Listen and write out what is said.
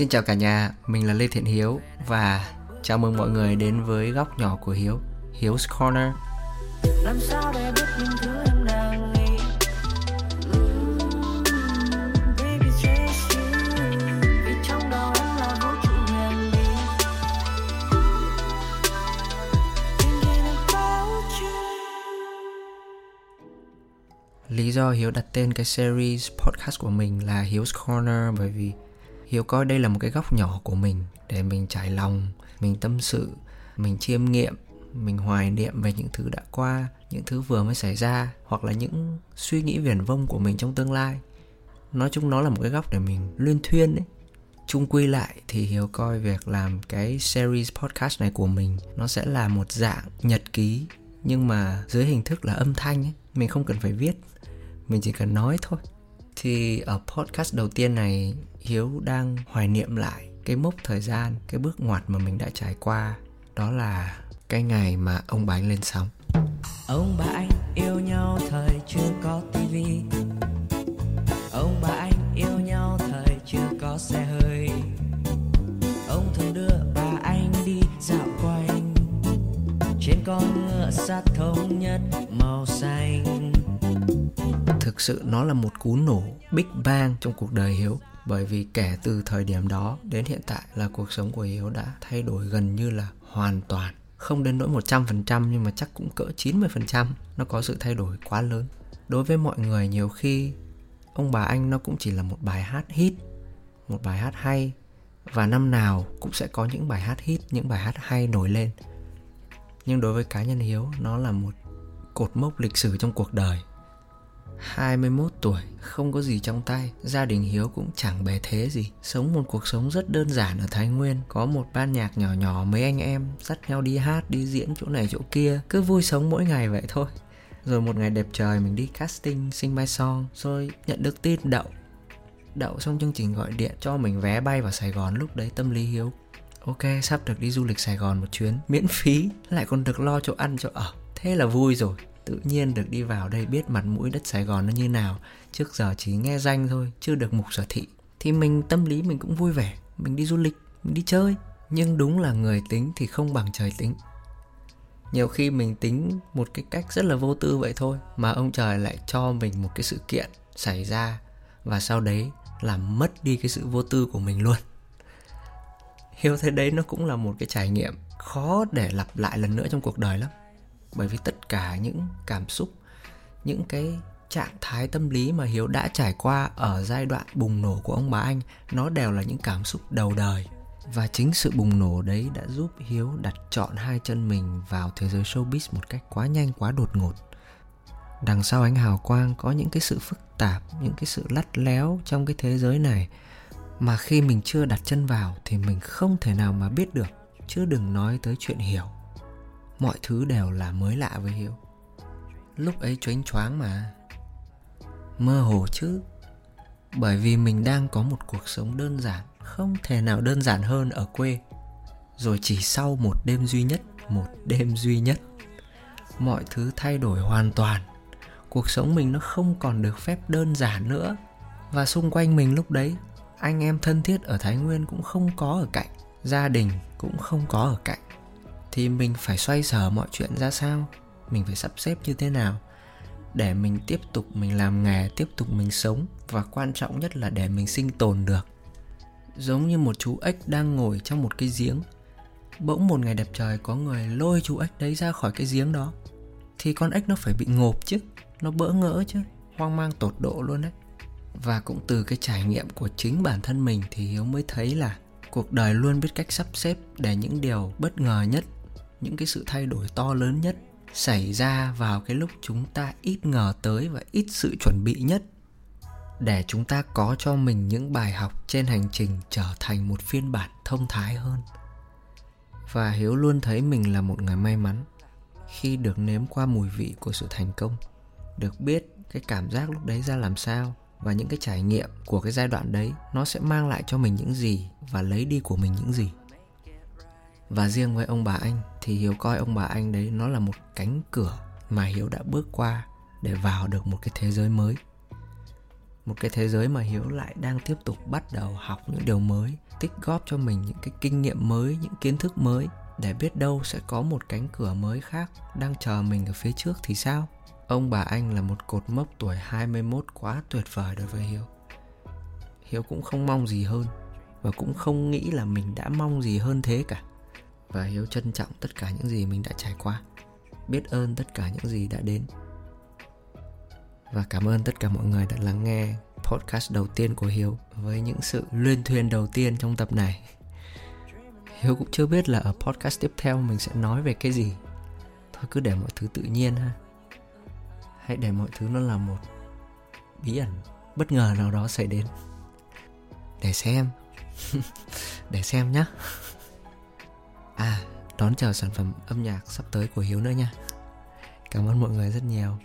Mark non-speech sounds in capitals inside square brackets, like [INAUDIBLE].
Xin chào cả nhà, mình là Lê Thiện Hiếu và chào mừng mọi người đến với góc nhỏ của Hiếu, Hiếu Corner. Làm sao để biết những thứ em đang nghĩ? Lý do Hiếu đặt tên cái series podcast của mình là Hiếu Corner bởi vì Hiếu coi đây là một cái góc nhỏ của mình để mình trải lòng, mình tâm sự, mình chiêm nghiệm, mình hoài niệm về những thứ đã qua, những thứ vừa mới xảy ra hoặc là những suy nghĩ viển vông của mình trong tương lai. Nói chung nó là một cái góc để mình luyên thuyên ấy. Chung quy lại thì Hiếu coi việc làm cái series podcast này của mình nó sẽ là một dạng nhật ký nhưng mà dưới hình thức là âm thanh ấy. Mình không cần phải viết, mình chỉ cần nói thôi thì ở podcast đầu tiên này, hiếu đang hoài niệm lại cái mốc thời gian, cái bước ngoặt mà mình đã trải qua. Đó là cái ngày mà ông bà anh lên sóng. Ông bà anh yêu nhau thời chưa có tivi ông bà anh yêu nhau thời chưa có xe hơi. Ông thường đưa bà anh đi dạo quanh. Trên con ngựa sắt thống nhất màu xanh thực sự nó là một cú nổ big bang trong cuộc đời hiếu. Bởi vì kể từ thời điểm đó đến hiện tại là cuộc sống của Hiếu đã thay đổi gần như là hoàn toàn. Không đến nỗi 100% nhưng mà chắc cũng cỡ 90% nó có sự thay đổi quá lớn. Đối với mọi người nhiều khi ông bà anh nó cũng chỉ là một bài hát hit, một bài hát hay. Và năm nào cũng sẽ có những bài hát hit, những bài hát hay nổi lên. Nhưng đối với cá nhân Hiếu nó là một cột mốc lịch sử trong cuộc đời. 21 tuổi, không có gì trong tay, gia đình Hiếu cũng chẳng bề thế gì. Sống một cuộc sống rất đơn giản ở Thái Nguyên, có một ban nhạc nhỏ nhỏ mấy anh em dắt nhau đi hát, đi diễn chỗ này chỗ kia, cứ vui sống mỗi ngày vậy thôi. Rồi một ngày đẹp trời mình đi casting, sing my song, rồi nhận được tin đậu. Đậu xong chương trình gọi điện cho mình vé bay vào Sài Gòn lúc đấy tâm lý Hiếu. Ok, sắp được đi du lịch Sài Gòn một chuyến, miễn phí, lại còn được lo chỗ ăn chỗ ở. Thế là vui rồi tự nhiên được đi vào đây biết mặt mũi đất Sài Gòn nó như nào. Trước giờ chỉ nghe danh thôi, chưa được mục sở thị. Thì mình, tâm lý mình cũng vui vẻ. Mình đi du lịch, mình đi chơi. Nhưng đúng là người tính thì không bằng trời tính. Nhiều khi mình tính một cái cách rất là vô tư vậy thôi, mà ông trời lại cho mình một cái sự kiện xảy ra. Và sau đấy làm mất đi cái sự vô tư của mình luôn. Hiểu thế đấy, nó cũng là một cái trải nghiệm khó để lặp lại lần nữa trong cuộc đời lắm bởi vì tất cả những cảm xúc, những cái trạng thái tâm lý mà hiếu đã trải qua ở giai đoạn bùng nổ của ông bà anh, nó đều là những cảm xúc đầu đời. Và chính sự bùng nổ đấy đã giúp hiếu đặt chọn hai chân mình vào thế giới showbiz một cách quá nhanh, quá đột ngột. Đằng sau ánh hào quang có những cái sự phức tạp, những cái sự lắt léo trong cái thế giới này mà khi mình chưa đặt chân vào thì mình không thể nào mà biết được. Chứ đừng nói tới chuyện hiểu mọi thứ đều là mới lạ với hiếu. Lúc ấy choáng choáng mà. Mơ hồ chứ. Bởi vì mình đang có một cuộc sống đơn giản, không thể nào đơn giản hơn ở quê. Rồi chỉ sau một đêm duy nhất, một đêm duy nhất, mọi thứ thay đổi hoàn toàn. Cuộc sống mình nó không còn được phép đơn giản nữa. Và xung quanh mình lúc đấy, anh em thân thiết ở thái nguyên cũng không có ở cạnh, gia đình cũng không có ở cạnh thì mình phải xoay sở mọi chuyện ra sao? Mình phải sắp xếp như thế nào? Để mình tiếp tục mình làm nghề, tiếp tục mình sống, và quan trọng nhất là để mình sinh tồn được. Giống như một chú ếch đang ngồi trong một cái giếng, bỗng một ngày đẹp trời có người lôi chú ếch đấy ra khỏi cái giếng đó. Thì con ếch nó phải bị ngộp chứ, nó bỡ ngỡ chứ, hoang mang tột độ luôn đấy. Và cũng từ cái trải nghiệm của chính bản thân mình thì hiếu mới thấy là cuộc đời luôn biết cách sắp xếp để những điều bất ngờ nhất những cái sự thay đổi to lớn nhất xảy ra vào cái lúc chúng ta ít ngờ tới và ít sự chuẩn bị nhất để chúng ta có cho mình những bài học trên hành trình trở thành một phiên bản thông thái hơn. Và hiếu luôn thấy mình là một người may mắn khi được nếm qua mùi vị của sự thành công, được biết cái cảm giác lúc đấy ra làm sao và những cái trải nghiệm của cái giai đoạn đấy nó sẽ mang lại cho mình những gì và lấy đi của mình những gì và riêng với ông bà anh, thì hiếu coi ông bà anh đấy nó là một cánh cửa mà hiếu đã bước qua để vào được một cái thế giới mới. Một cái thế giới mà hiếu lại đang tiếp tục bắt đầu học những điều mới, tích góp cho mình những cái kinh nghiệm mới, những kiến thức mới để biết đâu sẽ có một cánh cửa mới khác đang chờ mình ở phía trước thì sao? Ông bà anh là một cột mốc tuổi 21 quá tuyệt vời đối với Hiếu. Hiếu cũng không mong gì hơn và cũng không nghĩ là mình đã mong gì hơn thế cả và Hiếu trân trọng tất cả những gì mình đã trải qua biết ơn tất cả những gì đã đến và cảm ơn tất cả mọi người đã lắng nghe podcast đầu tiên của Hiếu với những sự luyên thuyên đầu tiên trong tập này. Hiếu cũng chưa biết là ở podcast tiếp theo mình sẽ nói về cái gì. Thôi cứ để mọi thứ tự nhiên ha. Hãy để mọi thứ nó là một bí ẩn bất ngờ nào đó xảy đến. Để xem. [LAUGHS] để xem nhá. À, đón chờ sản phẩm âm nhạc sắp tới của Hiếu nữa nha. Cảm ơn mọi người rất nhiều.